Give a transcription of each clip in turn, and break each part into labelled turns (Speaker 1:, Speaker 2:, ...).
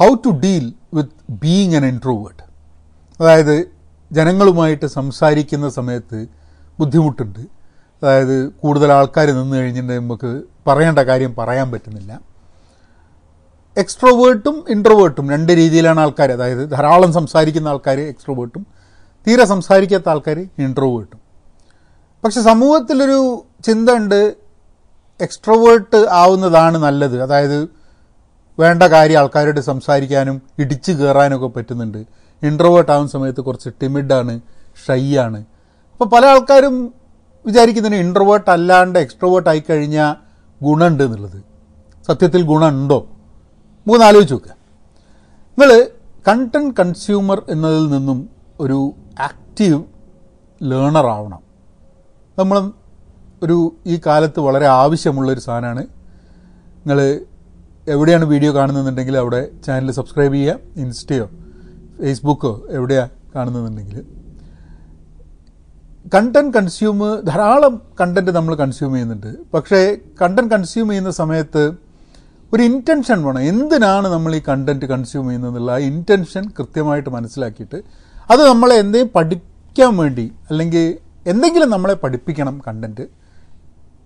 Speaker 1: How to deal with being an introvert അതായത് ജനങ്ങളുമായിട്ട് സംസാരിക്കുന്ന സമയത്ത് ബുദ്ധിമുട്ടുണ്ട്. അതായത് കൂടുതൽ ആൾക്കാർ നിന്ന് കഴിഞ്ഞിട്ടുണ്ടെങ്കിൽ നമുക്ക് പറയേണ്ട കാര്യം പറയാൻ പറ്റുന്നില്ല. എക്സ്ട്രോവേർട്ടും ഇൻട്രോവേർട്ടും രണ്ട് രീതിയിലാണ് ആൾക്കാർ അതായത് ധാരാളം സംസാരിക്കുന്ന ആൾക്കാർ എക്സ്ട്രോവേർട്ടും തീരെ സംസാരിക്കാത്ത ആൾക്കാർ ഇൻട്രോവേർട്ടും. പക്ഷെ സമൂഹത്തിലൊരു ചിന്ത ഉണ്ട് എക്സ്ട്രോവേർട്ട് ആവുന്നതാണ് നല്ലത്. അതായത് വേണ്ട കാര്യം ആൾക്കാരോട് സംസാരിക്കാനും ഇടിച്ചു കയറാനൊക്കെ പറ്റുന്നുണ്ട്. ഇൻട്രോവേർട്ട് ആവുന്ന സമയത്ത് കുറച്ച് ടിമിഡാണ് ഷൈ ആണ്. അപ്പോൾ പല ആൾക്കാരും വിചാരിക്കുന്നതിന് ഇൻട്രോവേർട്ട് അല്ലാണ്ട് എക്സ്ട്രോവേർട്ട് ആയി കഴിഞ്ഞാൽ ഗുണമുണ്ട് എന്നുള്ളത്. സത്യത്തിൽ ഗുണമുണ്ടോ? നമുക്കൊന്ന് ആലോചിച്ച് നോക്കുക നിങ്ങൾ കണ്ടന്റ് കൺസ്യൂമർ എന്നതിൽ നിന്നും ഒരു ആക്റ്റീവ് ലേണർ ആവണം. നമ്മൾ ഒരു ഈ കാലത്ത് വളരെ ആവശ്യമുള്ളൊരു സാധനമാണ്. നിങ്ങൾ എവിടെയാണ് വീഡിയോ കാണുന്നതെന്നുണ്ടെങ്കിൽ അവിടെ ചാനൽ സബ്സ്ക്രൈബ് ചെയ്യുക ഇൻസ്റ്റയോ ഫേസ്ബുക്കോ എവിടെയാണ് കാണുന്നതെന്നുണ്ടെങ്കിൽ. കണ്ടന്റ് കൺസ്യൂം ധാരാളം കണ്ടന്റ് നമ്മൾ കൺസ്യൂം ചെയ്യുന്നുണ്ട്. പക്ഷേ കണ്ടന്റ് കൺസ്യൂം ചെയ്യുന്ന സമയത്ത് ഒരു ഇന്റൻഷൻ വേണം. എന്തിനാണ് നമ്മൾ ഈ കണ്ടന്റ് കൺസ്യൂം ചെയ്യുന്നതെന്നുള്ള ആ ഇന്റൻഷൻ കൃത്യമായിട്ട് മനസ്സിലാക്കിയിട്ട് അത് നമ്മളെ എന്തെങ്കിലും പഠിക്കാൻ വേണ്ടി അല്ലെങ്കിൽ എന്തെങ്കിലും നമ്മളെ പഠിപ്പിക്കണം കണ്ടന്റ്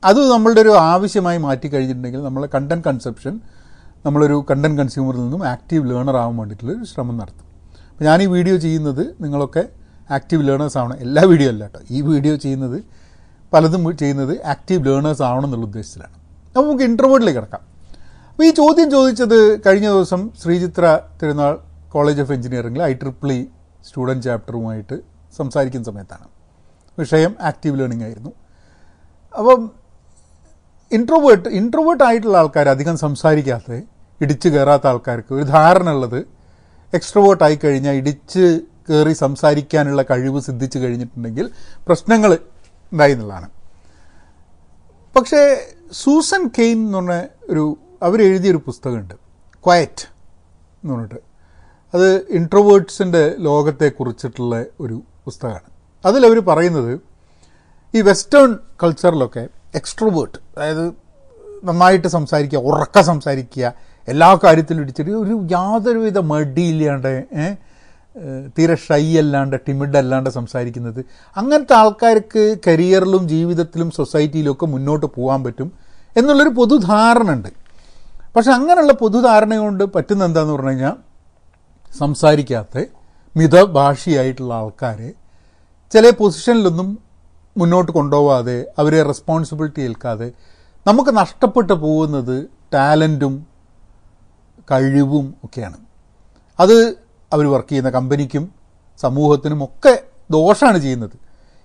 Speaker 1: അത് നമ്മളുടെ ഒരു ആവശ്യമായി മാറ്റി കഴിഞ്ഞിട്ടുണ്ടെങ്കിൽ നമ്മളെ കണ്ടന്റ് കൺസെപ്ഷൻ നമ്മളൊരു കണ്ടന്റ് കൺസ്യൂമറിൽ നിന്നും ആക്റ്റീവ് ലേണർ ആവാൻ വേണ്ടിയിട്ടുള്ള ഒരു ശ്രമം നടത്തും. അപ്പോൾ ഞാൻ ഈ വീഡിയോ ചെയ്യുന്നത് നിങ്ങളൊക്കെ ആക്റ്റീവ് ലേണേഴ്സ് ആവണം. എല്ലാ വീഡിയോ അല്ല കേട്ടോ. ഈ വീഡിയോ ചെയ്യുന്നത് പലതും ചെയ്യുന്നത് ആക്റ്റീവ് ലേണേഴ്സ് ആവണം എന്നുള്ള ഉദ്ദേശത്തിലാണ്. അപ്പോൾ നമുക്ക് ഇന്റർവ്യൂഡിലേക്ക് കിടക്കാം. അപ്പോൾ ഈ ചോദ്യം ചോദിച്ചത് കഴിഞ്ഞ ദിവസം ശ്രീചിത്ര തിരുനാൾ കോളേജ് ഓഫ് എഞ്ചിനീയറിംഗിൽ ഐ ട്രിപ്പിൾ ഇ സ്റ്റുഡന്റ് ചാപ്റ്ററുമായിട്ട് സംസാരിക്കുന്ന സമയത്താണ്. വിഷയം ആക്റ്റീവ് ലേണിംഗ് ആയിരുന്നു. അപ്പം ഇൻട്രോവേർട്ട് ഇൻട്രോവേർട്ട് ആയിട്ടുള്ള ആൾക്കാർ അധികം സംസാരിക്കാത്ത ഇടിച്ചു കയറാത്ത ആൾക്കാർക്ക് ഒരു ധാരണ ഉള്ളത് എക്സ്ട്രോവേർട്ട് ആയി കഴിഞ്ഞാൽ ഇടിച്ച് കയറി സംസാരിക്കാനുള്ള കഴിവ് സിദ്ധിച്ചു കഴിഞ്ഞിട്ടുണ്ടെങ്കിൽ പ്രശ്നങ്ങൾ ഉണ്ടായി എന്നുള്ളതാണ്. പക്ഷേ സൂസൻ കെയ്ൻ എന്ന് പറഞ്ഞ ഒരു അവരെഴുതിയൊരു പുസ്തകമുണ്ട്. ക്വയറ്റ് എന്ന് പറഞ്ഞിട്ട്. അത് ഇൻട്രോവേർട്സിന്റെ ലോകത്തെക്കുറിച്ചിട്ടുള്ള ഒരു പുസ്തകമാണ്. അതിലവർ പറയുന്നത് ഈ വെസ്റ്റേൺ കൾച്ചറിലൊക്കെ എക്സ്ട്രോവേർട്ട് അതായത് നന്നായിട്ട് സംസാരിക്കുക ഉറക്ക സംസാരിക്കുക എല്ലാ കാര്യത്തിലും ഇടിച്ചിട്ട് ഒരു യാതൊരുവിധ മടിയില്ലാണ്ട് തീരെ ഷൈ അല്ലാണ്ട് ടിമിഡ് അല്ലാണ്ട് സംസാരിക്കുന്നത്. അങ്ങനത്തെ ആൾക്കാർക്ക് കരിയറിലും ജീവിതത്തിലും സൊസൈറ്റിയിലും ഒക്കെ മുന്നോട്ട് പോകാൻ പറ്റും എന്നുള്ളൊരു പൊതുധാരണ ഉണ്ട് പക്ഷെ അങ്ങനെയുള്ള പൊതുധാരണ കൊണ്ട് പറ്റുന്ന എന്താന്ന് പറഞ്ഞു കഴിഞ്ഞാൽ സംസാരിക്കാത്ത മിതഭാഷിയായിട്ടുള്ള ആൾക്കാരെ ചില പൊസിഷനിലൊന്നും മുന്നോട്ട് കൊണ്ടുപോവാതെ അവരെ റെസ്പോൺസിബിലിറ്റി ഏൽക്കാതെ നമുക്ക് നഷ്ടപ്പെട്ടു പോകുന്നത് ടാലന്റും കഴിവും ഒക്കെയാണ്. അത് അവർ വർക്ക് ചെയ്യുന്ന കമ്പനിക്കും സമൂഹത്തിനും ഒക്കെ ദോഷമാണ് ചെയ്യുന്നത്.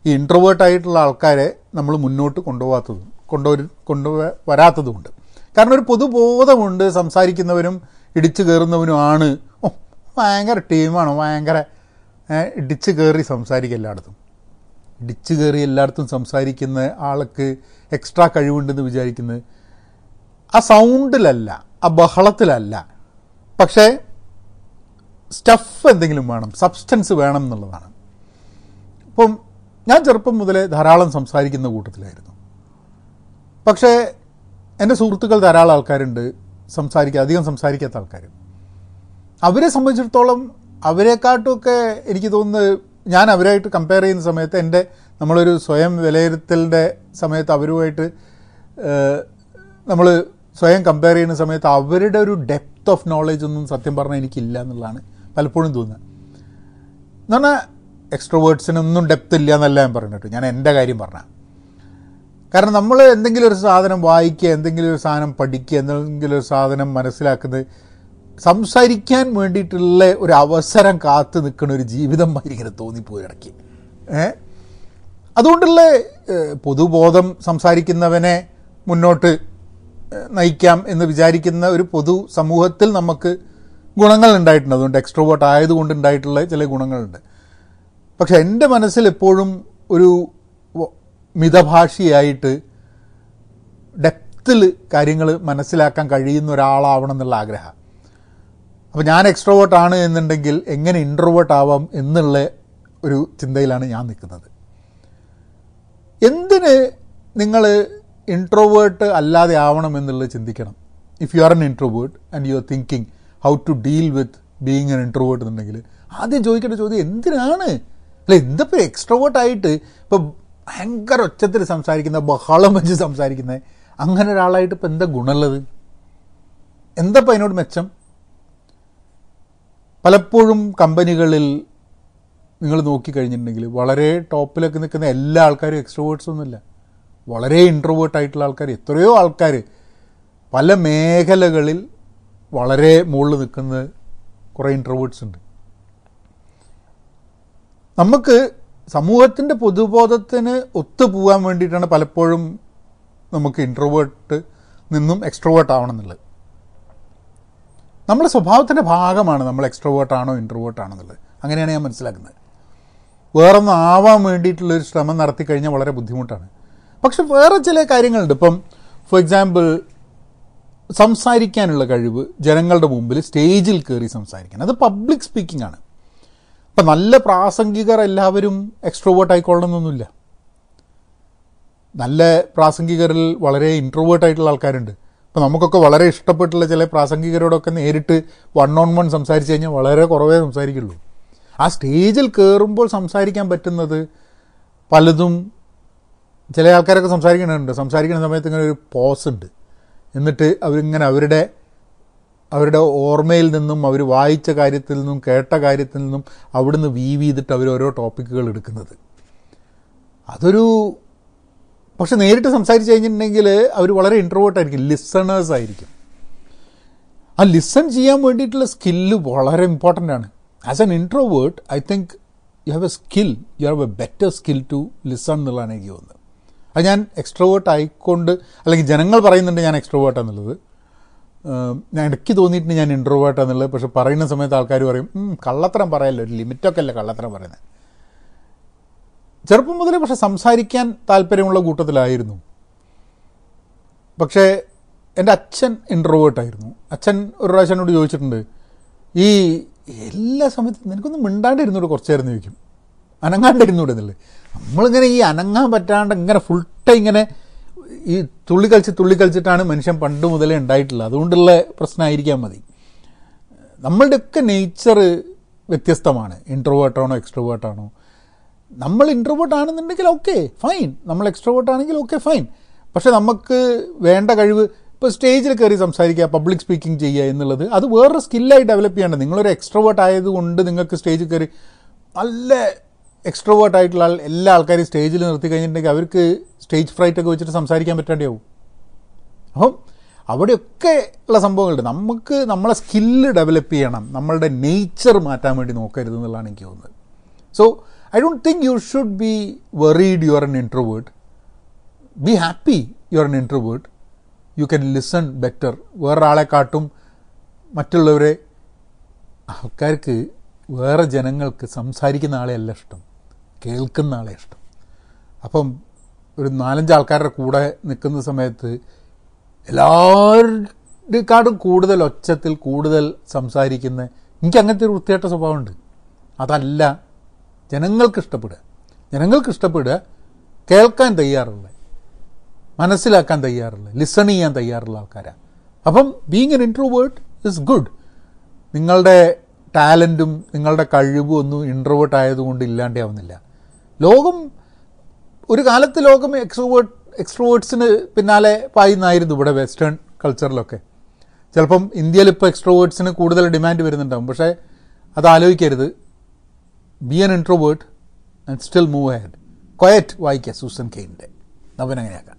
Speaker 1: ഈ ഇൻട്രോവേർട്ടായിട്ടുള്ള ആൾക്കാരെ നമ്മൾ മുന്നോട്ട് കൊണ്ടുപോകാത്തതും കൊണ്ടുവരു കൊണ്ടുവ വരാത്തതുമുണ്ട്. കാരണം ഒരു പൊതുബോധമുണ്ട് സംസാരിക്കുന്നവരും ഇടിച്ചു കയറുന്നവനുമാണ് ആണ്. ഭയങ്കര ടീമാണ് ഭയങ്കര ഇടിച്ചു കയറി സംസാരിക്കും എല്ലായിടത്തും. ഇടിച്ചു കയറി എല്ലായിടത്തും സംസാരിക്കുന്ന ആൾക്ക് എക്സ്ട്രാ കഴിവുണ്ടെന്ന് വിചാരിക്കുന്നത് ആ സൗണ്ടിലല്ല ആ ബഹളത്തിലല്ല. പക്ഷേ സ്റ്റഫ് എന്തെങ്കിലും വേണം സബ്സ്റ്റൻസ് വേണം എന്നുള്ളതാണ്. അപ്പം ഞാൻ ചെറുപ്പം മുതലേ ധാരാളം സംസാരിക്കുന്ന കൂട്ടത്തിലായിരുന്നു. പക്ഷേ എന്റെ സുഹൃത്തുക്കൾ ധാരാളം ആൾക്കാരുണ്ട് സംസാരിക്കുക അധികം സംസാരിക്കാത്ത ആൾക്കാർ അവരെ സംബന്ധിച്ചിടത്തോളം അവരെക്കാട്ടുമൊക്കെ എനിക്ക് തോന്നുന്നത് ഞാൻ അവരുമായിട്ട് കമ്പയർ ചെയ്യുന്ന സമയത്ത് എന്റെ നമ്മളൊരു സ്വയം വിലയിരുത്തലിന്റെ സമയത്ത് അവരുമായിട്ട് നമ്മൾ സ്വയം കമ്പയർ ചെയ്യുന്ന സമയത്ത് അവരുടെ ഒരു ഡെപ്ത് ഓഫ് നോളേജ് ഒന്നും സത്യം പറഞ്ഞാൽ എനിക്കില്ല എന്നുള്ളതാണ് പലപ്പോഴും തോന്നുന്നത്. എന്ന് പറഞ്ഞാൽ എക്സ്ട്രോവേർട്സിനൊന്നും ഡെപ്ത് ഇല്ല എന്നല്ല ഞാൻ പറഞ്ഞിട്ട് ഞാൻ എന്റെ കാര്യം പറഞ്ഞ. കാരണം നമ്മൾ എന്തെങ്കിലും ഒരു സാധനം വായിക്കുക എന്തെങ്കിലും ഒരു സാധനം പഠിക്കുക എന്തെങ്കിലും ഒരു സാധനം മനസ്സിലാക്കുന്നത് സംസാരിക്കാൻ വേണ്ടിയിട്ടുള്ള ഒരു അവസരം കാത്തു നിൽക്കുന്ന ഒരു ജീവിതമായി ഇങ്ങനെ തോന്നിപ്പോയി ഇടയ്ക്ക് അതുകൊണ്ടുള്ള പൊതുബോധം സംസാരിക്കുന്നവനെ മുന്നോട്ട് നയിക്കാം എന്ന് വിചാരിക്കുന്ന ഒരു പൊതു സമൂഹത്തിൽ നമുക്ക് ഗുണങ്ങൾ ഉണ്ടായിട്ടുണ്ട്. അതുകൊണ്ട് എക്സ്ട്രോവേർട്ട് ആയതുകൊണ്ട് ഉണ്ടായിട്ടുള്ള ചില ഗുണങ്ങളുണ്ട്. പക്ഷെ എന്റെ മനസ്സിൽ എപ്പോഴും ഒരു മിതഭാഷിയായിട്ട് ഡെപ്തിൽ കാര്യങ്ങൾ മനസ്സിലാക്കാൻ കഴിയുന്ന ഒരാളാവണം എന്നുള്ള ആഗ്രഹം. അപ്പോൾ ഞാൻ എക്സ്ട്രോവേർട്ട് ആണ് എന്നുണ്ടെങ്കിൽ എങ്ങനെ ഇൻട്രോവേർട്ട് ആവാം എന്നുള്ള ഒരു ചിന്തയിലാണ് ഞാൻ നിൽക്കുന്നത്. എന്തിന് നിങ്ങൾ ഇൻട്രോവേർട്ട് അല്ലാതെ ആവണം എന്നുള്ളത് ചിന്തിക്കണം? If you are an introvert and you are thinking how to deal with being an introvert എന്നുണ്ടെങ്കിൽ ആദ്യം ചോദിക്കേണ്ട ചോദ്യം എന്തിനാണ്? അല്ല എന്തപ്പോൾ എക്സ്ട്രോവേർട്ട് ആയിട്ട് ഇപ്പോൾ ഭയങ്കര ഒച്ചത്തിൽ സംസാരിക്കുന്ന ബഹളം വെച്ച് സംസാരിക്കുന്നത് അങ്ങനെ ഒരാളായിട്ട് ഇപ്പം എന്താ ഗുണമുള്ളത്? എന്തപ്പോൾ അതിനോട് മെച്ചം? പലപ്പോഴും കമ്പനികളിൽ നിങ്ങൾ നോക്കിക്കഴിഞ്ഞിട്ടുണ്ടെങ്കിൽ വളരെ ടോപ്പിലൊക്കെ നിൽക്കുന്ന എല്ലാ ആൾക്കാരും എക്സ്ട്രോവേർട്സ് ഒന്നുമില്ല. വളരെ ഇൻട്രോവേർട്ട് ആയിട്ടുള്ള ആൾക്കാർ എത്രയോ ആൾക്കാർ പല മേഖലകളിൽ വളരെ മുകളിൽ നിൽക്കുന്ന കുറേ ഇൻട്രോവേർട്സ് ഉണ്ട്. നമുക്ക് സമൂഹത്തിന്റെ പൊതുബോധത്തിന് ഒത്തുപോകാൻ വേണ്ടിയിട്ടാണ് പലപ്പോഴും നമുക്ക് ഇൻട്രോവേർട്ട് നിന്നും എക്സ്ട്രോവേർട്ട് ആവണം എന്നുള്ളത്. നമ്മുടെ സ്വഭാവത്തിന്റെ ഭാഗമാണ് നമ്മൾ എക്സ്ട്രോവേർട്ട് ആണോ ഇൻട്രോവേർട്ട് ആണോ എന്നുള്ളത്. അങ്ങനെയാണ് ഞാൻ മനസ്സിലാക്കുന്നത്. വേറൊന്നും ആവാൻ വേണ്ടിയിട്ടുള്ളൊരു ശ്രമം നടത്തി കഴിഞ്ഞാൽ വളരെ ബുദ്ധിമുട്ടാണ്. പക്ഷെ വേറെ ചില കാര്യങ്ങളുണ്ട്. ഇപ്പം ഫോർ എക്സാമ്പിൾ സംസാരിക്കാനുള്ള കഴിവ് ജനങ്ങളുടെ മുമ്പിൽ സ്റ്റേജിൽ കയറി സംസാരിക്കാൻ. അത് പബ്ലിക് സ്പീക്കിംഗ് ആണ്. അപ്പം നല്ല പ്രാസംഗികർ എല്ലാവരും എക്സ്ട്രോവേർട്ട് ആയിക്കൊള്ളണമെന്നൊന്നുമില്ല. നല്ല പ്രാസംഗികരിൽ വളരെ ഇൻട്രോവേർട്ട് ആയിട്ടുള്ള ആൾക്കാരുണ്ട്. അപ്പോൾ നമുക്കൊക്കെ വളരെ ഇഷ്ടപ്പെട്ടുള്ള ചില പ്രാസംഗികരോടൊക്കെ നേരിട്ട് വൺ ഓൺ വൺ സംസാരിച്ച് കഴിഞ്ഞാൽ വളരെ കുറവേ സംസാരിക്കുള്ളൂ. ആ സ്റ്റേജിൽ കയറുമ്പോൾ സംസാരിക്കാൻ പറ്റുന്നത് പലതും ചില ആൾക്കാരൊക്കെ സംസാരിക്കുന്നുണ്ട് സംസാരിക്കുന്ന സമയത്ത് ഇങ്ങനെ ഒരു പോസ് ഉണ്ട്. എന്നിട്ട് അവരിങ്ങനെ അവരുടെ അവരുടെ ഓർമ്മയിൽ നിന്നും അവർ വായിച്ച കാര്യത്തിൽ നിന്നും കേട്ട കാര്യത്തിൽ നിന്നും അവിടുന്ന് വീവ് ചെയ്തിട്ട് അവർ ഓരോ ടോപ്പിക്കുകൾ എടുക്കുന്നത്. അതൊരു പക്ഷെ നേരിട്ട് സംസാരിച്ച് കഴിഞ്ഞിട്ടുണ്ടെങ്കിൽ അവർ വളരെ ഇൻട്രോവേർട്ട് ആയിരിക്കും ലിസണേഴ്സ് ആയിരിക്കും. ആ ലിസൺ ചെയ്യാൻ വേണ്ടിയിട്ടുള്ള സ്കില്ല് വളരെ ഇമ്പോർട്ടന്റ് ആണ്. As an introvert I think you have a skill you have a better skill to listen എന്നുള്ളതാണ് എനിക്ക് തോന്നുന്നത്. അത് ഞാൻ എക്സ്ട്രോവേർട്ട് ആയിക്കൊണ്ട് അല്ലെങ്കിൽ ജനങ്ങൾ പറയുന്നുണ്ട് ഞാൻ എക്സ്ട്രോവേർട്ട് എന്നുള്ളത്. ഞാൻ ഇടയ്ക്ക് തോന്നിയിട്ടുണ്ട് ഞാൻ ഇൻട്രോവേർട്ട് എന്നുള്ളത് പക്ഷെ പറയുന്ന സമയത്ത് ആൾക്കാർ പറയും കള്ളത്തരം പറയല്ലോ ഒരു ലിമിറ്റൊക്കെ അല്ലേ കള്ളത്തരം പറയുന്നത് ചെറുപ്പം മുതലേ പക്ഷെ സംസാരിക്കാൻ താല്പര്യമുള്ള കൂട്ടത്തിലായിരുന്നു. പക്ഷേ എന്റെ അച്ഛൻ ഇൻട്രോവേർട്ടായിരുന്നു അച്ഛൻ ഒരു പ്രാവശ്യം എന്നോട് ചോദിച്ചിട്ടുണ്ട് ഈ എല്ലാ സമയത്തും നിനക്കൊന്നും മിണ്ടാണ്ടിരുന്നൂടെ കുറച്ച് നേരം? ചോദിക്കും. അനങ്ങാണ്ടിരുന്നൂടെ? എന്നല്ലേ നമ്മളിങ്ങനെ ഈ അനങ്ങാൻ പറ്റാണ്ട് ഇങ്ങനെ ഫുൾ ടൈം ഇങ്ങനെ ഈ തുള്ളി കളിച്ച് തുള്ളി കളിച്ചിട്ടാണ് മനുഷ്യൻ പണ്ട് മുതലേ ഉണ്ടായിട്ടുള്ളത്. അതുകൊണ്ടുള്ള പ്രശ്നമായിരിക്കാൻ മതി. നമ്മളുടെയൊക്കെ നേച്ചർ വ്യത്യസ്തമാണ്. ഇൻട്രോവേർട്ടാണോ എക്സ്ട്രോവേർട്ടാണോ നമ്മൾ ഇൻട്രോവേർട്ട് ആണെന്നുണ്ടെങ്കിൽ ഓക്കെ ഫൈൻ നമ്മൾ എക്സ്ട്രോവേർട്ട് ആണെങ്കിൽ ഓക്കെ ഫൈൻ പക്ഷേ നമുക്ക് വേണ്ട കഴിവ് ഇപ്പോൾ സ്റ്റേജിൽ കയറി സംസാരിക്കുക പബ്ലിക് സ്പീക്കിംഗ് ചെയ്യുക എന്നുള്ളത് അത് വേറൊരു സ്കില്ലായി ഡെവലപ്പ് ചെയ്യേണ്ടത് നിങ്ങളൊരു എക്സ്ട്രോവേർട്ട് ആയതുകൊണ്ട് നിങ്ങൾക്ക് സ്റ്റേജിൽ കയറി നല്ല എക്സ്ട്രോവേർട്ട് ആയിട്ടുള്ള ആൾ എല്ലാ ആൾക്കാരും സ്റ്റേജിൽ നിർത്തി കഴിഞ്ഞിട്ടുണ്ടെങ്കിൽ അവർക്ക് സ്റ്റേജ് ഫ്രൈറ്റ് ഒക്കെ വെച്ചിട്ട് സംസാരിക്കാൻ പറ്റാണ്ടാവും അപ്പം അവിടെയൊക്കെ ഉള്ള സംഭവങ്ങളുണ്ട്. നമുക്ക് നമ്മളെ സ്കില്ല് ഡെവലപ്പ് ചെയ്യണം. നമ്മളുടെ നേച്ചർ മാറ്റാൻ വേണ്ടി നോക്കരുത് എന്നുള്ളതാണ് എനിക്ക് തോന്നുന്നത്. So I don't think you should be worried you are an introvert be happy you are an introvert you can listen better വേറൊരാളെക്കാട്ടും മറ്റുള്ളവരെ ആൾക്കാർക്ക് വേറെ ജനങ്ങൾക്ക് സംസാരിക്കുന്ന ആളെയല്ല ഇഷ്ടം. കേൾക്കുന്ന ആളെ ഇഷ്ടം. അപ്പം ഒരു നാലഞ്ച് ആൾക്കാരുടെ കൂടെ നിൽക്കുന്ന സമയത്ത് എല്ലാവരുടെക്കാട്ടും കൂടുതൽ ഒച്ചത്തിൽ കൂടുതൽ സംസാരിക്കുന്ന എനിക്ക് അങ്ങനത്തെ ഒരു വൃത്തിയായിട്ട സ്വഭാവമുണ്ട്. അതല്ല ജനങ്ങൾക്ക് ഇഷ്ടപ്പെടുക. ജനങ്ങൾക്ക് ഇഷ്ടപ്പെടുക കേൾക്കാൻ തയ്യാറുള്ള മനസ്സിലാക്കാൻ തയ്യാറുള്ള ലിസൺ ചെയ്യാൻ തയ്യാറുള്ള ആൾക്കാരാണ്. അപ്പം being an introvert is good നിങ്ങളുടെ ടാലന്റും നിങ്ങളുടെ കഴിവും ഒന്നും ഇൻട്രോവേർട്ട് ആയതുകൊണ്ട് ഇല്ലാണ്ടേ ആവുന്നില്ല ലോകം ഒരു കാലത്ത് ലോകം എക്സ്ട്രോവേർട്ട് എക്സ്ട്രോവേർട്സിന് പിന്നാലെ പായുന്നായിരുന്നു ഇവിടെ വെസ്റ്റേൺ കൾച്ചറിലൊക്കെ ചിലപ്പം ഇന്ത്യയിൽ ഇപ്പോൾ എക്സ്ട്രോവേർട്സിന് കൂടുതൽ ഡിമാൻഡ് വരുന്നുണ്ടാവും. പക്ഷേ അത് ആലോചിക്കരുത്. be an introvert and still move head quiet വായിക്കുക സൂസൻ കെയിൻ്റെ നവനങ്ങനെയാക്കാം